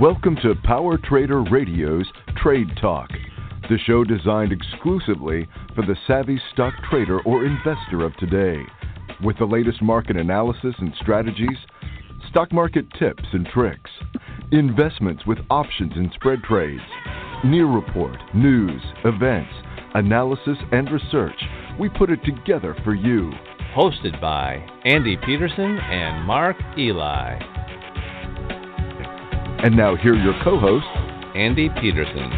Welcome to Power Trader Radio's Trade Talk, the show designed exclusively for the savvy stock trader or investor of today. With the latest market analysis and strategies, stock market tips and tricks, investments with options and spread trades, near report, news, events, analysis, and research, we put it together for you. Hosted by Andy Peterson and Mark Ely. And now, here are your co hosts, Andy Peterson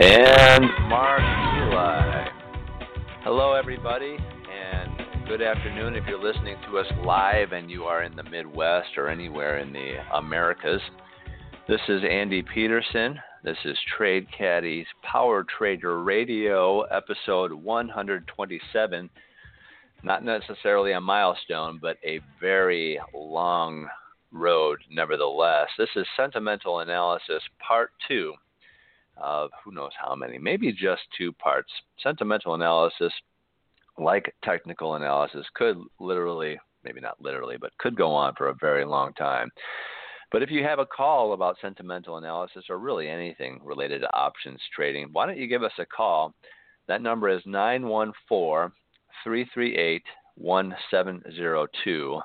and Mark Ely. Hello, everybody, and good afternoon if you're listening to us live and you are in the Midwest or anywhere in the Americas. This is Andy Peterson. This is Trade Caddie's Power Trader Radio, episode 127. Not necessarily a milestone, but a very long road, nevertheless. This is Sentimental Analysis Part 2 of who knows how many, maybe just two parts. Sentimental analysis, like technical analysis, could literally, maybe not literally, but could go on for a very long time. But if you have a call about sentimental analysis or really anything related to options trading, why don't you give us a call? That number is 914 338 1702.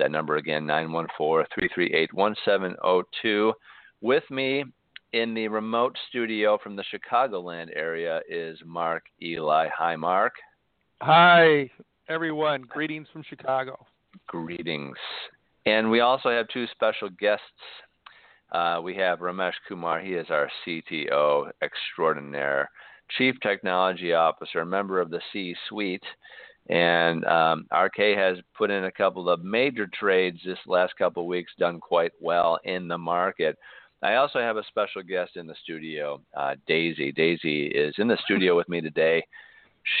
That number again, 914 338 1702. With me in the remote studio from the Chicagoland area is Mark Ely. Hi, Mark. Hi, everyone. Greetings from Chicago. Greetings. And we also have two special guests. Uh, we have Ramesh Kumar. He is our CTO extraordinaire, Chief Technology Officer, member of the C suite. And um, RK has put in a couple of major trades this last couple of weeks, done quite well in the market. I also have a special guest in the studio, uh, Daisy. Daisy is in the studio with me today.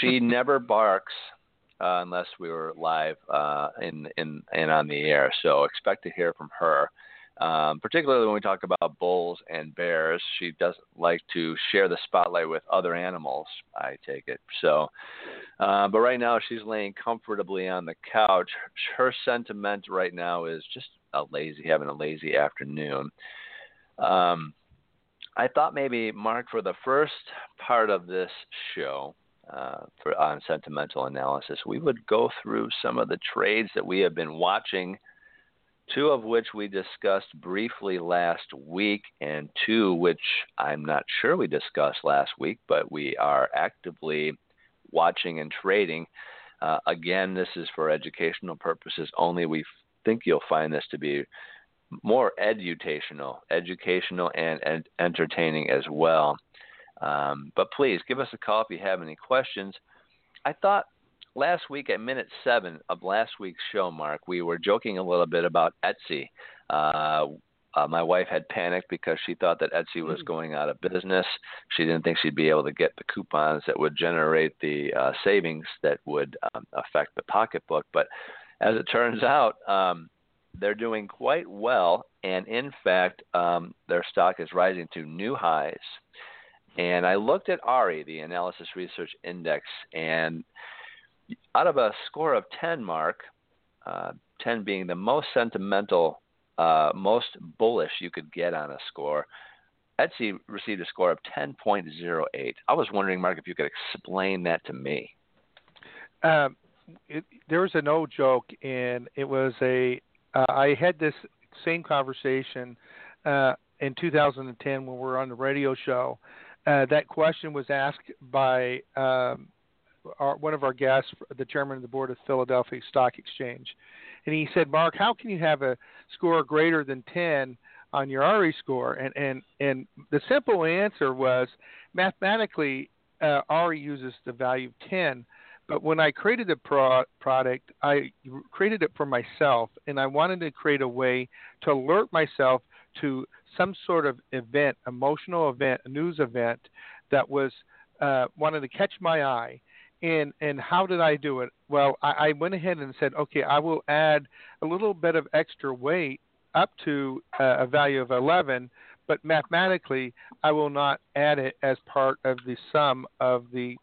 She never barks uh, unless we were live uh, in, in, and on the air, so expect to hear from her. Um, particularly when we talk about bulls and bears. She doesn't like to share the spotlight with other animals, I take it. So, uh, but right now she's laying comfortably on the couch. Her sentiment right now is just a lazy, having a lazy afternoon. Um, I thought maybe, Mark, for the first part of this show, uh, for on sentimental analysis, we would go through some of the trades that we have been watching two of which we discussed briefly last week, and two which I'm not sure we discussed last week, but we are actively watching and trading. Uh, again, this is for educational purposes only. We think you'll find this to be more edutational, educational, and, and entertaining as well. Um, but please give us a call if you have any questions. I thought last week at minute seven of last week's show, Mark, we were joking a little bit about Etsy. Uh, uh, my wife had panicked because she thought that Etsy was hmm. going out of business. She didn't think she'd be able to get the coupons that would generate the uh, savings that would um, affect the pocketbook. But as it turns out, um, they're doing quite well, and in fact, um, their stock is rising to new highs. And I looked at ARI, the Analysis Research Index, and out of a score of 10, Mark, uh, 10 being the most sentimental, uh, most bullish you could get on a score, Etsy received a score of 10.08. I was wondering, Mark, if you could explain that to me. Um, it, there was a no joke, and it was a. Uh, I had this same conversation uh, in 2010 when we were on the radio show. Uh, that question was asked by um, our, one of our guests, the chairman of the board of Philadelphia Stock Exchange, and he said, "Mark, how can you have a score greater than 10 on your ARI score?" And and and the simple answer was, mathematically, uh, ARI uses the value of 10. But when I created the pro- product, I created it for myself, and I wanted to create a way to alert myself to some sort of event, emotional event, news event that was uh, wanted to catch my eye and and how did I do it? Well, I, I went ahead and said, okay, I will add a little bit of extra weight up to uh, a value of 11, but mathematically, I will not add it as part of the sum of the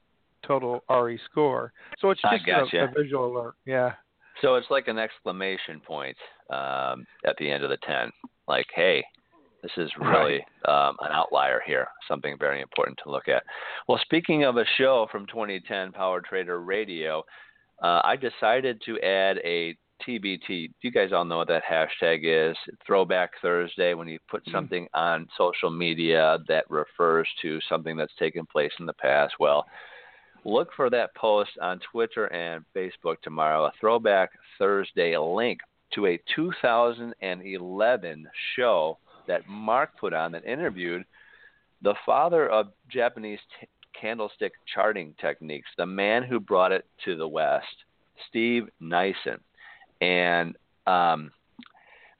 total ARI score. So it's just gotcha. a, a, visual alert. Yeah. So it's like an exclamation point um, at the end of the 10. Like, hey, This is really um, an outlier here, something very important to look at. Well, speaking of a show from 2010, Power Trader Radio, uh, I decided to add a TBT. You guys all know what that hashtag is Throwback Thursday when you put mm-hmm. something mm-hmm. on social media that refers to something that's taken place in the past. Well, look for that post on Twitter and Facebook tomorrow, a Throwback Thursday link to a 2011 show that Mark put on that interviewed the father of Japanese t- candlestick charting techniques, the man who brought it to the West, Steve Nison. And um,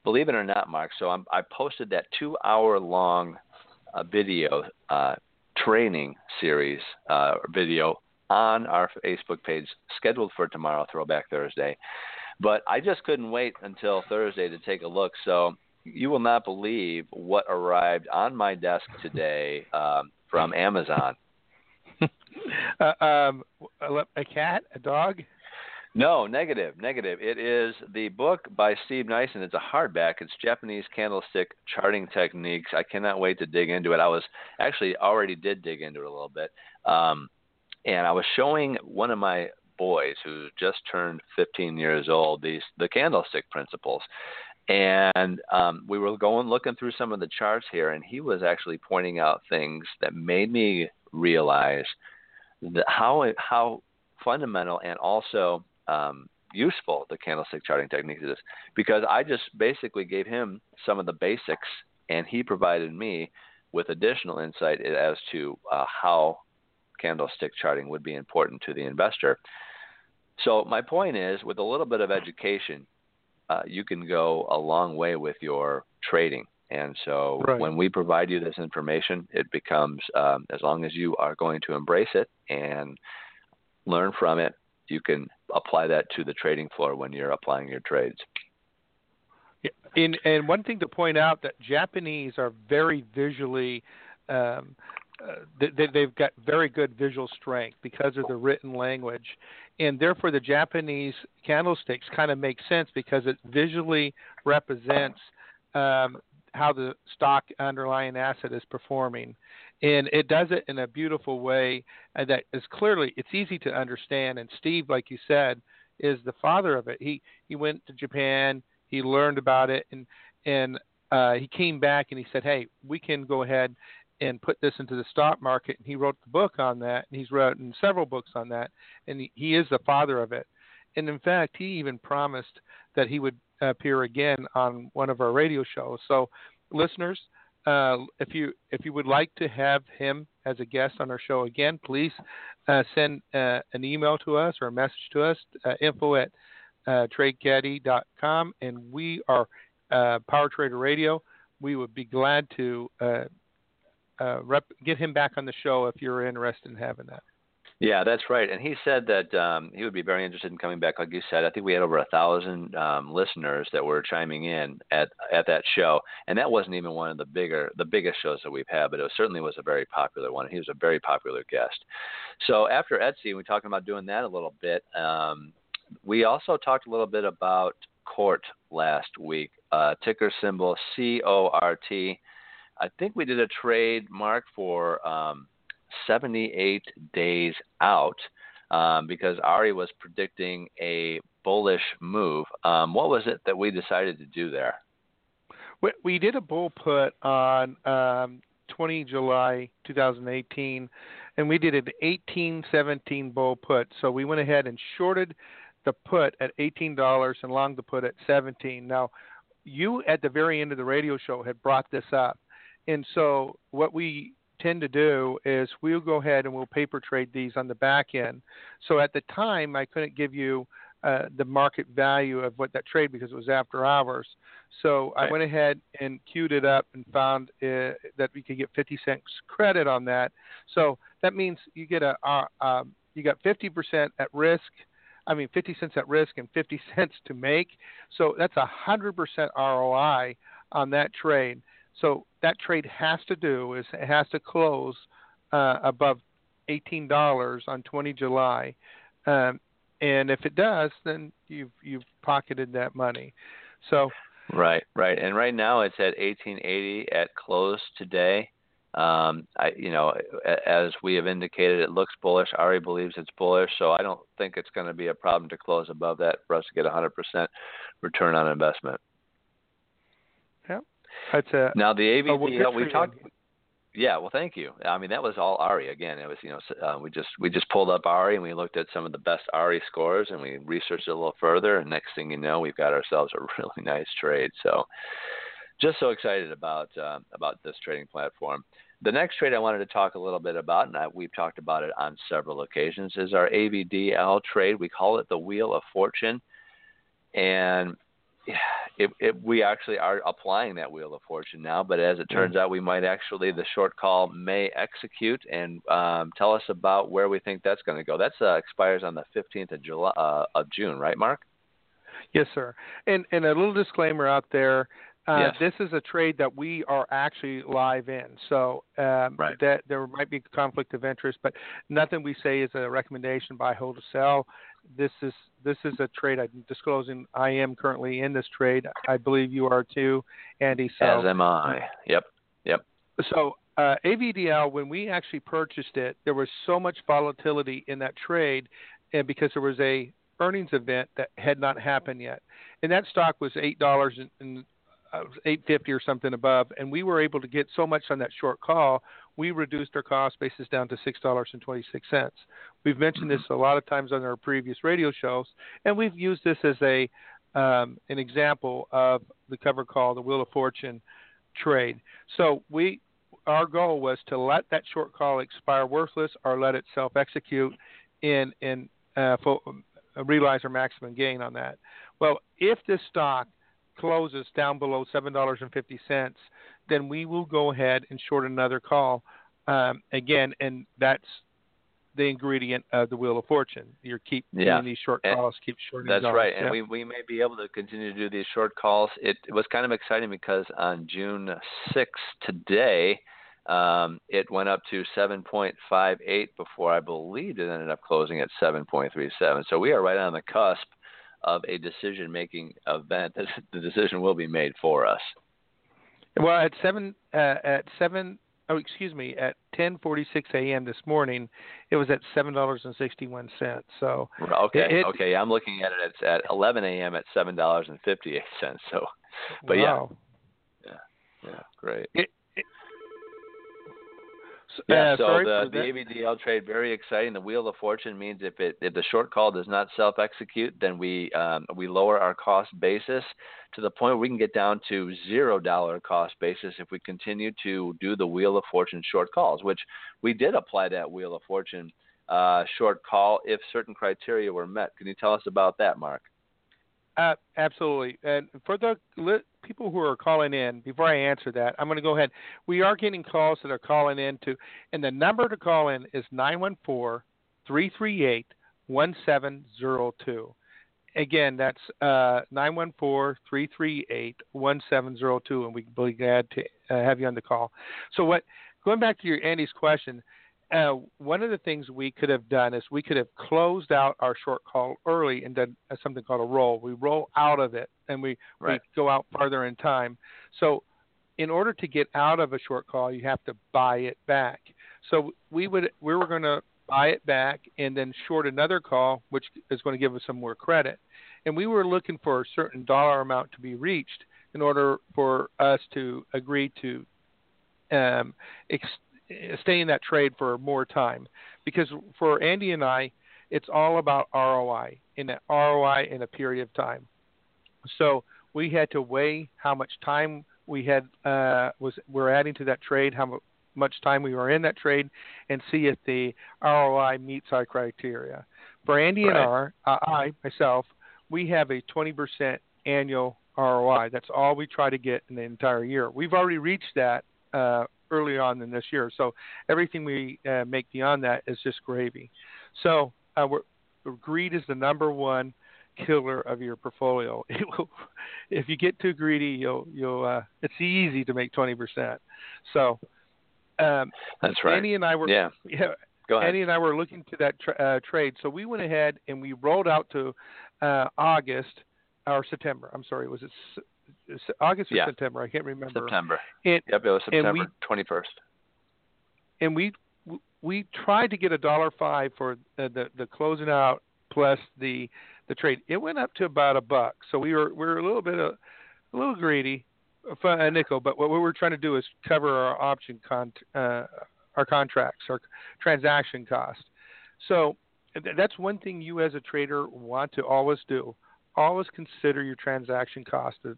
believe it or not, Mark, so I'm, i posted that two hour long uh, video uh, training series uh, video on our Facebook page, scheduled for tomorrow, Throwback Thursday. But I just couldn't wait until Thursday to take a look. So you will not believe what arrived on my desk today um, from Amazon. uh, um, a cat, a dog. No, negative, negative. It is the book by Steve Nison. It's a hardback. It's Japanese candlestick charting techniques. I cannot wait to dig into it. I was actually already did dig into it a little bit, um, and I was showing one of my boys who just turned 15 years old these the candlestick principles, and um, we were going looking through some of the charts here, and he was actually pointing out things that made me realize that how how fundamental and also um, useful the candlestick charting technique is. Because I just basically gave him some of the basics, and he provided me with additional insight as to uh, how candlestick charting would be important to the investor. So my point is, with a little bit of education, uh, you can go a long way with your trading. And so right. when we provide you this information, it becomes, um, as long as you are going to embrace it and learn from it, you can apply that to the trading floor when you're applying your trades. Yeah. And, and one thing to point out that Japanese are very visually um, they, they've got very good visual strength because of the written language, and therefore the Japanese candlesticks kind of make sense because it visually represents um, how the stock underlying asset is performing, and it does it in a beautiful way that is clearly it's easy to understand. And Steve, like you said, is the father of it. He he went to Japan, he learned about it, and and uh, he came back and he said, "Hey, we can go ahead and put this into the stock market. And he wrote the book on that, and he's written several books on that, and he, he is the father of it. And in fact, he even promised that he would appear again on one of our radio shows. So, listeners, uh, if you if you would like to have him as a guest on our show again, please uh, send uh, an email to us or a message to us, uh, info at uh, tradecaddie.com, and we are uh, Power Trader Radio. We would be glad to uh, rep, get him back on the show if you're interested in having that. Yeah, that's right. And he said that um, he would be very interested in coming back. Like you said, I think we had over a thousand um, listeners that were chiming in at at that show, and that wasn't even one of the bigger, the biggest shows that we've had, but it was, certainly was a very popular one. He was a very popular guest. So after Etsy, we talked about doing that a little bit. Um, we also talked a little bit about court last week. Uh, ticker symbol C O R T. I think we did a trade, Mark, for um, 78 days out um, because Ari was predicting a bullish move. Um, what was it that we decided to do there? We, we did a bull put on um, 20 July 2018, and we did an 1817 bull put. So we went ahead and shorted the put at $18 and long the put at 17. Now, you at the very end of the radio show had brought this up and so what we tend to do is we'll go ahead and we'll paper trade these on the back end. So at the time, I couldn't give you uh, the market value of what that trade because it was after hours. So right. I went ahead and queued it up and found uh, that we could get 50 cents credit on that. So that means you get a uh, um, you got 50% at risk. I mean, 50 cents at risk and 50 cents to make. So that's a 100% ROI on that trade. So that trade has to do is it has to close uh, above eighteen dollars on 20 July, um, and if it does, then you've you've pocketed that money. So Right, right. And right now it's at 1880 at close today. Um, I, you know, as we have indicated, it looks bullish. Ari believes it's bullish, so I don't think it's going to be a problem to close above that for us to get 100% return on investment. That's a now the AVD. oh, well, we talked. Yeah, well, thank you. I mean, that was all Ari. Again, it was you know uh, we just we just pulled up Ari and we looked at some of the best Ari scores and we researched it a little further. And next thing you know, we've got ourselves a really nice trade. So, just so excited about uh, about this trading platform. The next trade I wanted to talk a little bit about, and I, we've talked about it on several occasions, is our AVDL trade. We call it the Wheel of Fortune, and it, it, we actually are applying that wheel of fortune now. But as it turns out, we might actually the short call may execute and um, tell us about where we think that's going to go. That uh, expires on the 15th of July uh, of June, right, Mark? Yes, sir. And and a little disclaimer out there. Uh, yes. This is a trade that we are actually live in, so um, right. that there might be a conflict of interest, but nothing we say is a recommendation buy, hold, or sell. This is this is a trade I'm disclosing. I am currently in this trade. I believe you are too, Andy. So, As am I. Yep. Yep. So uh, AVDL, when we actually purchased it, there was so much volatility in that trade, and because there was a earnings event that had not happened yet, and that stock was eight dollars and uh, eight fifty or something above, and we were able to get so much on that short call, we reduced our cost basis down to six dollars and twenty six cents. We've mentioned this a lot of times on our previous radio shows, and we've used this as a um, an example of the cover call, the Wheel of Fortune trade. So we our goal was to let that short call expire worthless or let it self execute and and uh, realize our maximum gain on that. Well, if this stock closes down below seven dollars and fifty cents, then we will go ahead and short another call um, again, and that's the ingredient of the wheel of fortune. You keep yeah. doing these short calls, keep shorting. That's calls. right, yeah. and we we may be able to continue to do these short calls. It, it was kind of exciting because on June sixth today. Um, it went up to 7.58 before I believe it ended up closing at 7.37. So we are right on the cusp of a decision making event. that The decision will be made for us. Well, at seven uh, at seven oh excuse me at 10:46 a.m. this morning, it was at seven dollars and sixty one cents. So okay, it, okay, I'm looking at it at, at 11 a.m. at seven dollars and fifty eight cents. So, but wow. yeah, yeah, yeah, great. It, yeah, so the, the. AVDL trade very exciting. The wheel of fortune means if it if the short call does not self execute, then we um, we lower our cost basis to the point where we can get down to zero dollar cost basis if we continue to do the wheel of fortune short calls, which we did apply that wheel of fortune uh, short call if certain criteria were met. Can you tell us about that, Mark? Uh, absolutely. And for the li- people who are calling in, before I answer that, I'm going to go ahead. We are getting calls that are calling in to, and the number to call in is 914 338 1702. Again, that's uh, 914 338 1702, and we'd be glad to uh, have you on the call. So, what going back to your Andy's question, uh, one of the things we could have done is we could have closed out our short call early and done something called a roll. We roll out of it and we, right. we go out farther in time. So, in order to get out of a short call, you have to buy it back. So we would we were going to buy it back and then short another call, which is going to give us some more credit. And we were looking for a certain dollar amount to be reached in order for us to agree to um, ex- stay in that trade for more time. Because for Andy and I, it's all about ROI in an ROI in a period of time. So we had to weigh how much time we had uh, was we're adding to that trade, how much time we were in that trade, and see if the ROI meets our criteria. For Andy right. and our, uh, I myself, we have a 20% annual ROI. That's all we try to get in the entire year. We've already reached that uh, early on in this year. So everything we uh, make beyond that is just gravy. So uh, greed is the number one killer of your portfolio. Will, if you get too greedy, you'll you'll uh, it's easy to make twenty percent. So um, that's right. Andy and I were yeah. yeah Go ahead. Andy and I were looking to that tra- uh, trade, so we went ahead and we rolled out to uh, August or September. I'm sorry, was it August or yeah. September. I can't remember. September. And, yep, it was September 21st. And we we tried to get a dollar five for the, the the closing out plus the the trade. It went up to about a buck. So we were we were a little bit of, a little greedy for a nickel. But what we were trying to do is cover our option con uh, our contracts, our transaction cost. So that's one thing you as a trader want to always do. Always consider your transaction cost, the,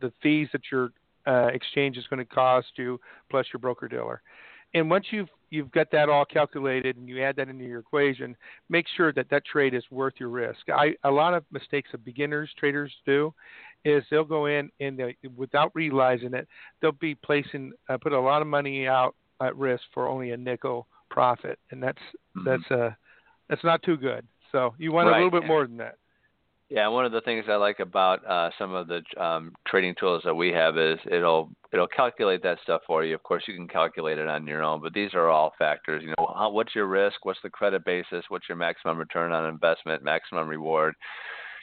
the fees that your uh, exchange is going to cost you, plus your broker dealer. And once you've you've got that all calculated and you add that into your equation, make sure that that trade is worth your risk. I a lot of mistakes that beginners traders do is they'll go in and they, without realizing it, they'll be placing uh, put a lot of money out at risk for only a nickel profit, and that's mm-hmm. that's uh that's not too good. So you want right. a little bit more than that. Yeah, one of the things I like about uh, some of the um, trading tools that we have is it'll it'll calculate that stuff for you. Of course, you can calculate it on your own, but these are all factors. You know, how, what's your risk? What's the credit basis? What's your maximum return on investment? Maximum reward?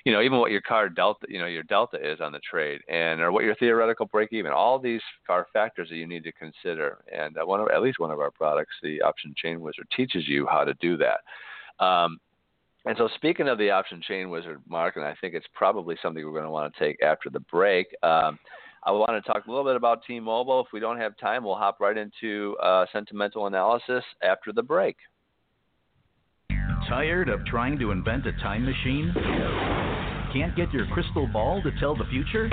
You know, even what your card delta, you know, your delta is on the trade, and or what your theoretical break even. All these are factors that you need to consider. And uh, one of, at least one of our products, the Option Chain Wizard, teaches you how to do that. Um, and so, speaking of the option chain wizard, Mark, and I think it's probably something we're going to want to take after the break. Um, I want to talk a little bit about T-Mobile. If we don't have time, we'll hop right into uh, sentimental analysis after the break. Tired of trying to invent a time machine? Can't get your crystal ball to tell the future?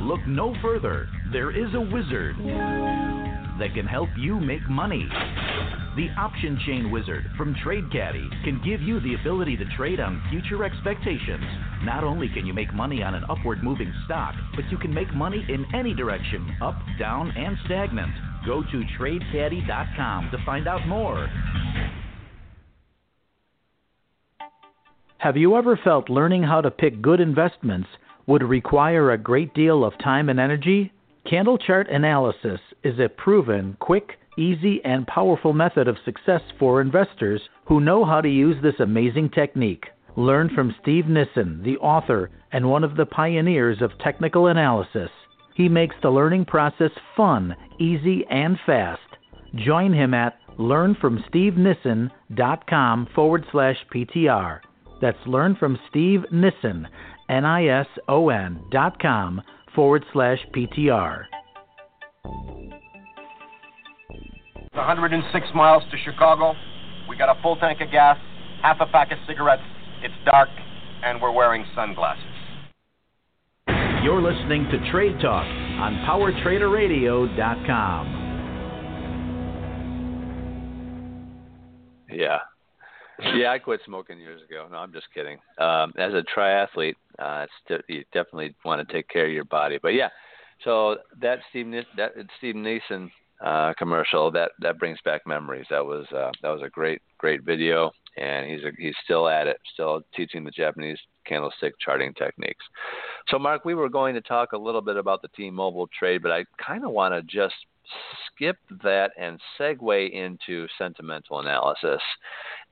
Look no further. There is a wizard that can help you make money. The Option Chain Wizard from Trade Caddie can give you the ability to trade on future expectations. Not only can you make money on an upward moving stock, but you can make money in any direction, up, down, and stagnant. Go to tradecaddie.com to find out more. Have you ever felt learning how to pick good investments would require a great deal of time and energy? Candle chart analysis is a proven, quick, easy, and powerful method of success for investors who know how to use this amazing technique. Learn from Steve Nison, the author and one of the pioneers of technical analysis. He makes the learning process fun, easy, and fast. Join him at learnfromstevenison.com forward slash PTR. That's learnfromstevenissen, N-I-S-O-N dot com forward slash PTR. 106 miles to Chicago. We got a full tank of gas, half a pack of cigarettes. It's dark, and we're wearing sunglasses. You're listening to Trade Talk on PowerTraderRadio.com. Yeah. Yeah, I quit smoking years ago. No, I'm just kidding. Um, as a triathlete, uh, it's you definitely want to take care of your body. But yeah, so that Steve that Steve Nison uh, commercial that that brings back memories. That was uh, that was a great great video, and he's a, he's still at it, still teaching the Japanese candlestick charting techniques. So, Mark, we were going to talk a little bit about the T-Mobile trade, but I kind of want to just skip that and segue into sentimental analysis.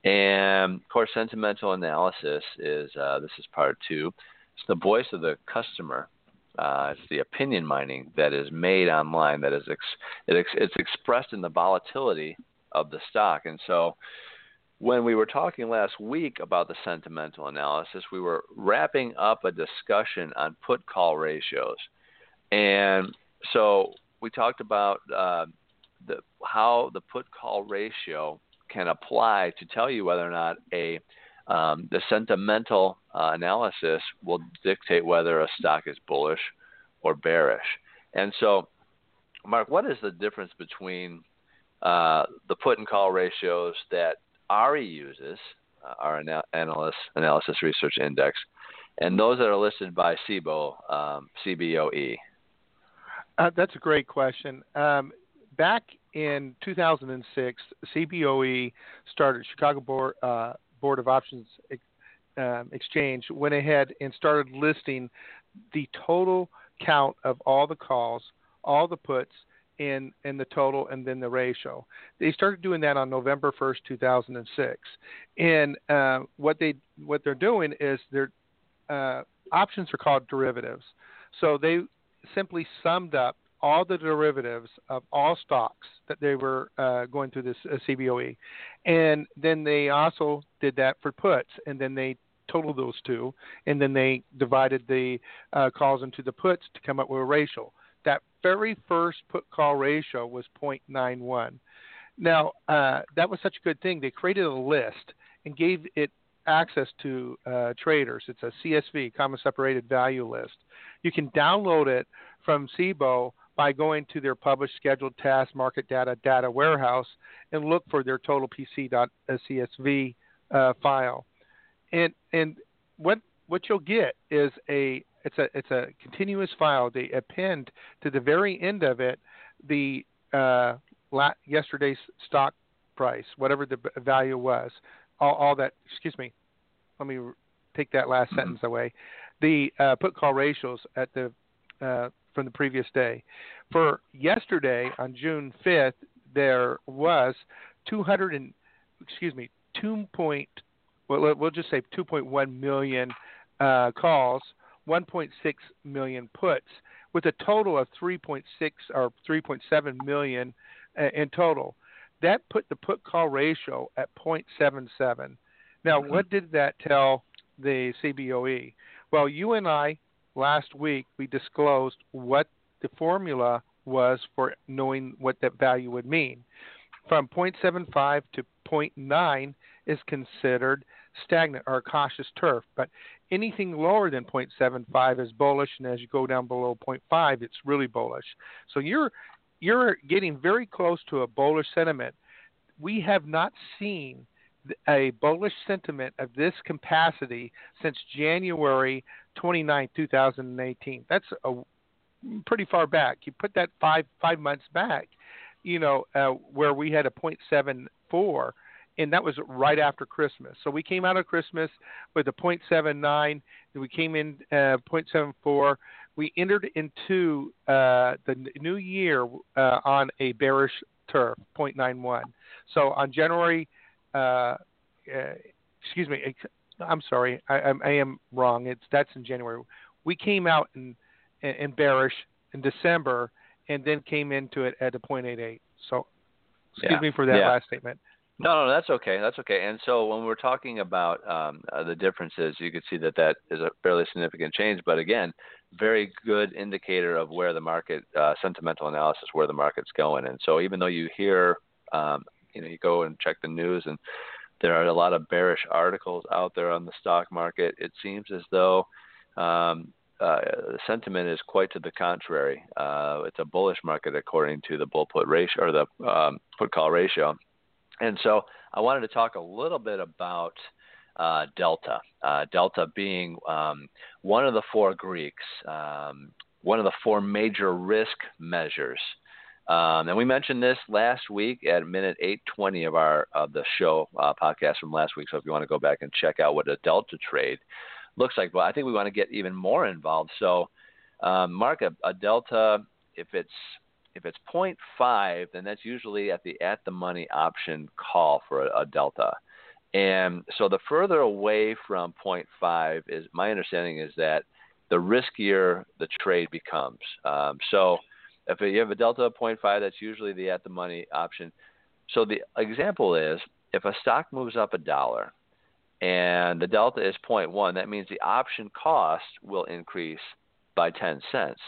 And of course, sentimental analysis is uh, this is part two. It's the voice of the customer uh, it's the opinion mining that is made online that is ex- it ex- it's expressed in the volatility of the stock. And so when we were talking last week about the sentimental analysis, we were wrapping up a discussion on put call ratios. And so we talked about uh, the, how the put call ratio can apply to tell you whether or not a um, the sentimental uh, analysis will dictate whether a stock is bullish or bearish. And so, Mark, what is the difference between uh, the put and call ratios that ARI uses, uh, our analysis, analysis research index, and those that are listed by CBOE, um, CBOE? Uh, that's a great question. Um, back in 2006, CBOE started Chicago Board, uh, Board of Options um, Exchange went ahead and started listing the total count of all the calls, all the puts, in in the total and then the ratio. They started doing that on November 1st, 2006. And uh, what they what they're doing is their uh, options are called derivatives. So they simply summed up all the derivatives of all stocks that they were uh, going through this uh, CBOE, and then they also did that for puts, and then they totaled those two, and then they divided the uh, calls into the puts to come up with a ratio. That very first put call ratio was 0.91. Now uh, that was such a good thing. They created a list and gave it access to uh, traders. It's a CSV, Comma Separated Value List. You can download it from CBOE by going to their published scheduled task market data data warehouse and look for their total PC.csv uh, file. And and what what you'll get is a it's a it's a continuous file. They append to the very end of it the uh, la- yesterday's stock price, whatever the value was, all, all that. Excuse me. Let me take that last mm-hmm. sentence away. The uh, put call ratios at the uh, from the previous day. For yesterday on June 5th, there was 200 and excuse me 2 point well we'll just say 2.1 million uh, calls, 1.6 million puts, with a total of 3.6 or 3.7 million uh, in total. That put the put call ratio at 0.77. Now, mm-hmm. what did that tell the CBOE? Well, you and I last week we disclosed what the formula was for knowing what that value would mean. From 0.75 to 0.9 is considered stagnant or cautious turf, but anything lower than 0.75 is bullish, and as you go down below 0.5, it's really bullish. So you're you're getting very close to a bullish sentiment. We have not seen a bullish sentiment of this capacity since January 29, 2018. That's a pretty far back. You put that five five months back, you know, uh, where we had a 0.74, and that was right after Christmas. So we came out of Christmas with a 0.79. We came in uh, 0.74. We entered into uh, the new year uh, on a bearish turf, 0.91. So on January uh, uh, excuse me, I'm sorry, I, I, I, am wrong. It's that's in January. We came out in in bearish in December, and then came into it at a 0.88. So, excuse yeah. me for that yeah. last statement. No, no, that's okay. That's okay. And so when we're talking about um, uh, the differences, you can see that that is a fairly significant change. But again, very good indicator of where the market uh, sentimental analysis, where the market's going. And so even though you hear, um, you know, you go and check the news and there are a lot of bearish articles out there on the stock market. It seems as though um, uh, the sentiment is quite to the contrary. Uh, it's a bullish market according to the bull put ratio or the um, put call ratio. And so I wanted to talk a little bit about uh, Delta. Uh, Delta being um, one of the four Greeks, um, one of the four major risk measures um, and we mentioned this last week at minute 820 of our of the show uh, podcast from last week. So if you want to go back and check out what a delta trade looks like, well, I think we want to get even more involved. So, um, Mark, a, a delta, if it's if it's 0.5, then that's usually at the at the money option call for a, a delta. And so the further away from 0.5 is my understanding is that the riskier the trade becomes. Um, so if you have a delta of 0.5, that's usually the at the money option. So the example is if a stock moves up a dollar and the delta is 0.1, that means the option cost will increase by 10 cents.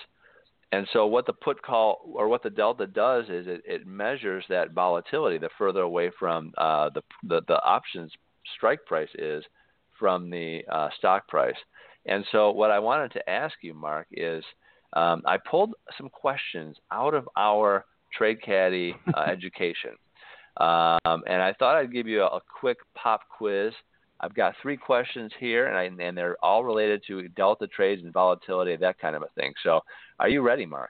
And so what the put call or what the delta does is it, it measures that volatility the further away from uh, the, the, the options strike price is from the uh, stock price. And so what I wanted to ask you, Mark, is – um, I pulled some questions out of our Trade Caddie uh, education, um, and I thought I'd give you a, a, quick pop quiz. I've got three questions here, and, I, and they're all related to delta trades and volatility, that kind of a thing. So, are you ready, Mark?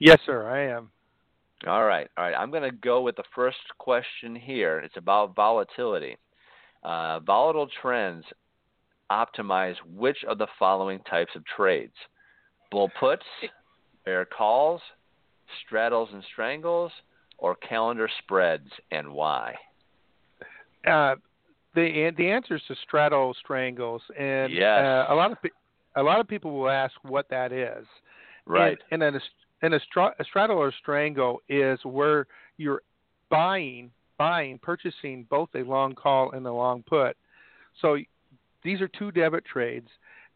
Yes, sir, I am. All right, all right. I'm going to go with the first question here. It's about volatility. Uh, volatile trends optimize which of the following types of trades? Bull puts, bear calls, straddles and strangles, or calendar spreads, and why? Uh, the the answer is to straddle strangles, and yes. uh, a lot of a lot of people will ask what that is. Right. And, and an, and a, stra- a straddle or strangle is where you're buying, buying, purchasing both a long call and a long put. So these are two debit trades,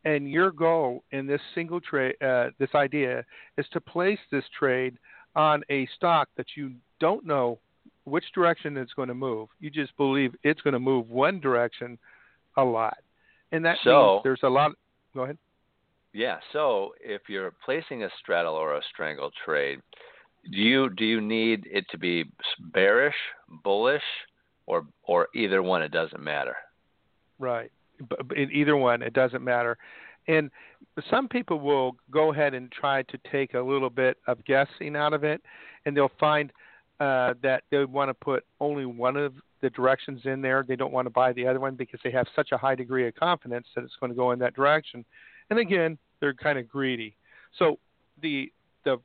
and your goal in this single trade, uh, this idea, is to place this trade on a stock that you don't know which direction it's going to move. You just believe it's going to move one direction a lot, and that so, means there's a lot. Go ahead. Yeah. So if you're placing a straddle or a strangle trade, do you do you need it to be bearish, bullish, or or either one? It doesn't matter. Right. In either one, it doesn't matter. And some people will go ahead and try to take a little bit of guessing out of it, and they'll find uh, that they want to put only one of the directions in there. They don't want to buy the other one because they have such a high degree of confidence that it's going to go in that direction. And again, they're kind of greedy. So the the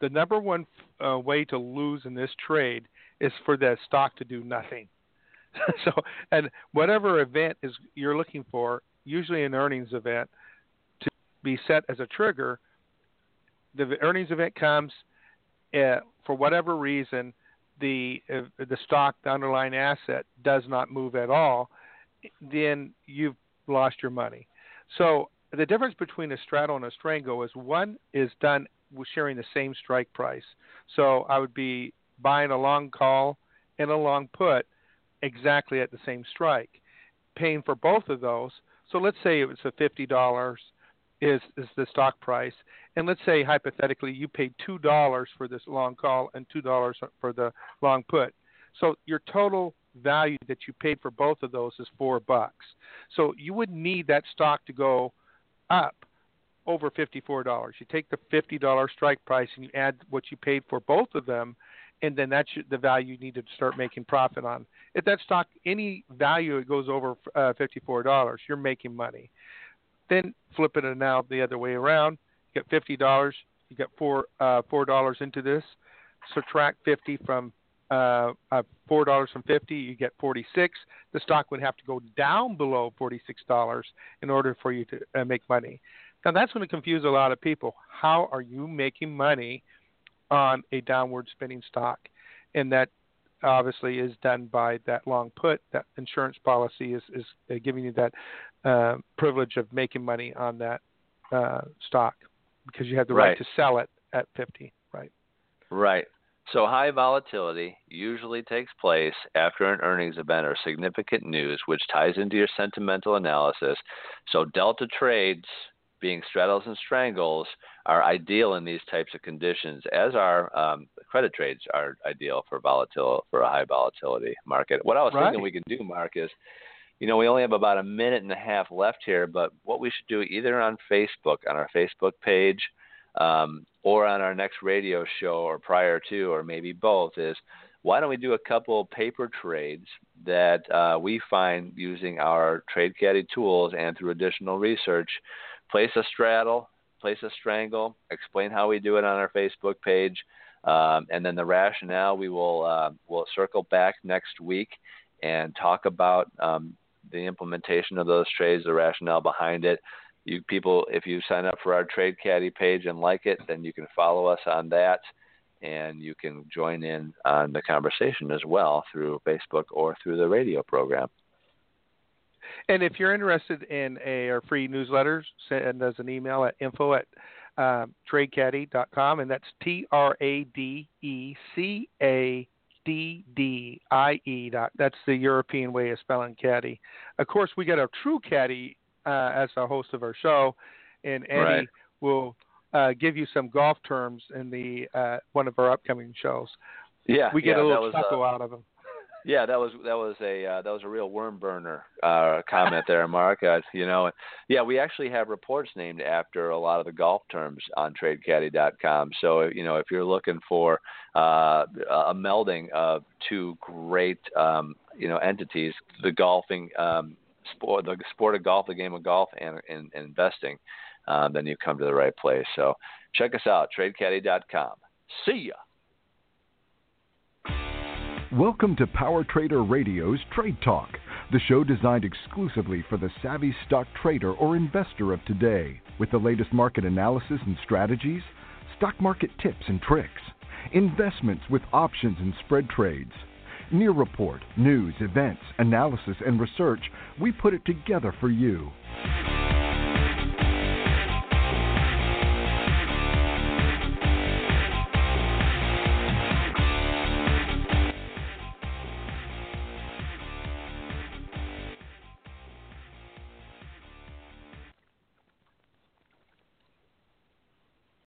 the number one uh, way to lose in this trade is for the stock to do nothing. so and whatever event is you're looking for, usually an earnings event, to be set as a trigger. The earnings event comes uh, for whatever reason the uh, the stock, the underlying asset, does not move at all, then you've lost your money. So the difference between a straddle and a strangle is one is done with sharing the same strike price. So I would be buying a long call and a long put exactly at the same strike, paying for both of those. So let's say it was a fifty dollars is is the stock price, and let's say hypothetically you paid two dollars for this long call and two dollars for the long put. So your total value that you paid for both of those is four bucks. So you would need that stock to go up over $54. You take the $50 strike price and you add what you paid for both of them, and then that's the value you need to start making profit on. If that stock, any value it goes over uh, $54, you're making money. Then flip it now the other way around. You get $50, you get four uh, four dollars into this. Subtract 50 from uh, uh, four dollars from fifty, you get forty six. The stock would have to go down below forty six dollars in order for you to uh, make money. Now that's going to confuse a lot of people. How are you making money on a downward spinning stock? And that obviously is done by that long put. That insurance policy is is uh, giving you that uh, privilege of making money on that uh, stock because you have the right. right to sell it at fifty. Right. Right. So high volatility usually takes place after an earnings event or significant news, which ties into your sentimental analysis. So delta trades, being straddles and strangles, are ideal in these types of conditions, as are um, credit trades are ideal for volatile for a high volatility market. What I was right. thinking we could do, Mark, is you know, we only have about a minute and a half left here, but what we should do either on Facebook, on our Facebook page, um, or on our next radio show or prior to, or maybe both, is why don't we do a couple paper trades that uh, we find using our trade caddie tools and through additional research, place a straddle, place a strangle, explain how we do it on our Facebook page, um, and then the rationale we will uh, will circle back next week and talk about um, the implementation of those trades, the rationale behind it, you people, if you sign up for our Trade Caddie page and like it, then you can follow us on that, and you can join in on the conversation as well through Facebook or through the radio program. And if you're interested in a our free newsletter, send us an email at info at um, tradecaddie.com, and that's T R A D E C A D D I E. That's the European way of spelling caddy. Of course, we got our true caddy uh, as a host of our show, and Eddie right. will uh, give you some golf terms in the uh, one of our upcoming shows. Yeah, we get yeah, a little chuckle uh, out of him. Yeah, that was that was a uh, that was a real worm burner uh, comment there, Mark. Uh, you know, yeah, we actually have reports named after a lot of the golf terms on TradeCaddie.com. So you know, if you're looking for uh, a melding of two great um, you know entities, the golfing um, sport, the sport of golf, the game of golf, and, and, and investing, um, then you come to the right place. So check us out, TradeCaddie.com. See ya. Welcome to Power Trader Radio's Trade Talk, the show designed exclusively for the savvy stock trader or investor of today, with the latest market analysis and strategies, stock market tips and tricks, investments with options and spread trades. Near report, news, events, analysis, and research, we put it together for you.